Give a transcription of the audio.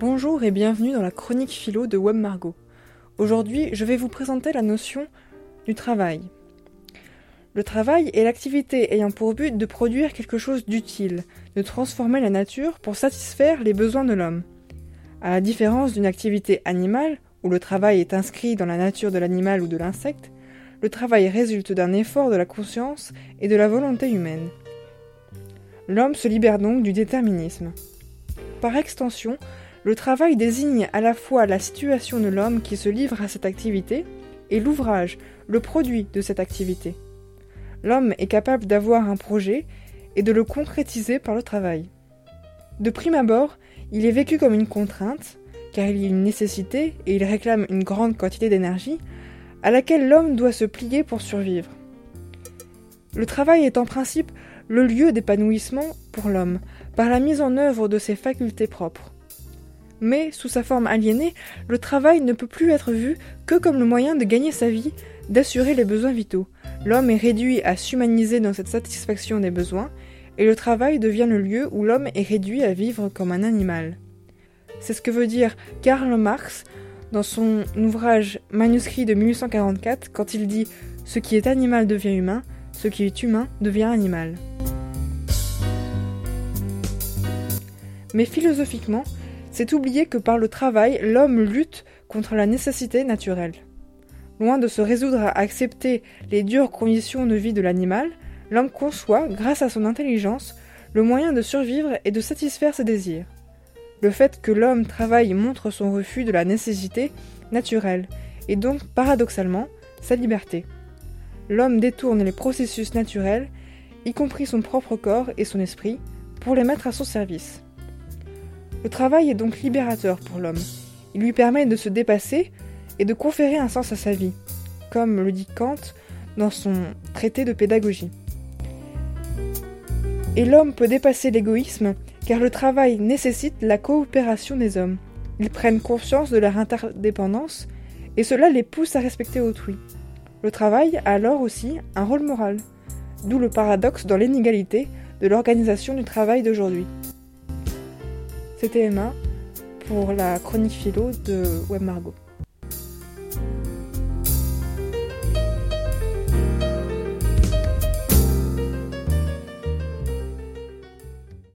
Bonjour et bienvenue dans la chronique philo de Web Margot. Aujourd'hui, je vais vous présenter la notion du travail. Le travail est l'activité ayant pour but de produire quelque chose d'utile, de transformer la nature pour satisfaire les besoins de l'homme. À la différence d'une activité animale, où le travail est inscrit dans la nature de l'animal ou de l'insecte, le travail résulte d'un effort de la conscience et de la volonté humaine. L'homme se libère donc du déterminisme. Par extension, le travail désigne à la fois la situation de l'homme qui se livre à cette activité et l'ouvrage, le produit de cette activité. L'homme est capable d'avoir un projet et de le concrétiser par le travail. De prime abord, il est vécu comme une contrainte, car il y a une nécessité et il réclame une grande quantité d'énergie, à laquelle l'homme doit se plier pour survivre. Le travail est en principe le lieu d'épanouissement pour l'homme, par la mise en œuvre de ses facultés propres. Mais, sous sa forme aliénée, le travail ne peut plus être vu que comme le moyen de gagner sa vie, d'assurer les besoins vitaux. L'homme est réduit à s'humaniser dans cette satisfaction des besoins, et le travail devient le lieu où l'homme est réduit à vivre comme un animal. C'est ce que veut dire Karl Marx dans son ouvrage manuscrit de 1844 quand il dit Ce qui est animal devient humain, ce qui est humain devient animal. Mais philosophiquement, c'est oublier que par le travail, l'homme lutte contre la nécessité naturelle. Loin de se résoudre à accepter les dures conditions de vie de l'animal, l'homme conçoit, grâce à son intelligence, le moyen de survivre et de satisfaire ses désirs. Le fait que l'homme travaille montre son refus de la nécessité naturelle, et donc, paradoxalement, sa liberté. L'homme détourne les processus naturels, y compris son propre corps et son esprit, pour les mettre à son service. Le travail est donc libérateur pour l'homme. Il lui permet de se dépasser et de conférer un sens à sa vie, comme le dit Kant dans son traité de pédagogie. Et l'homme peut dépasser l'égoïsme car le travail nécessite la coopération des hommes. Ils prennent conscience de leur interdépendance et cela les pousse à respecter autrui. Le travail a alors aussi un rôle moral, d'où le paradoxe dans l'inégalité de l'organisation du travail d'aujourd'hui. C'était Emma pour la chronique philo de Web Margot.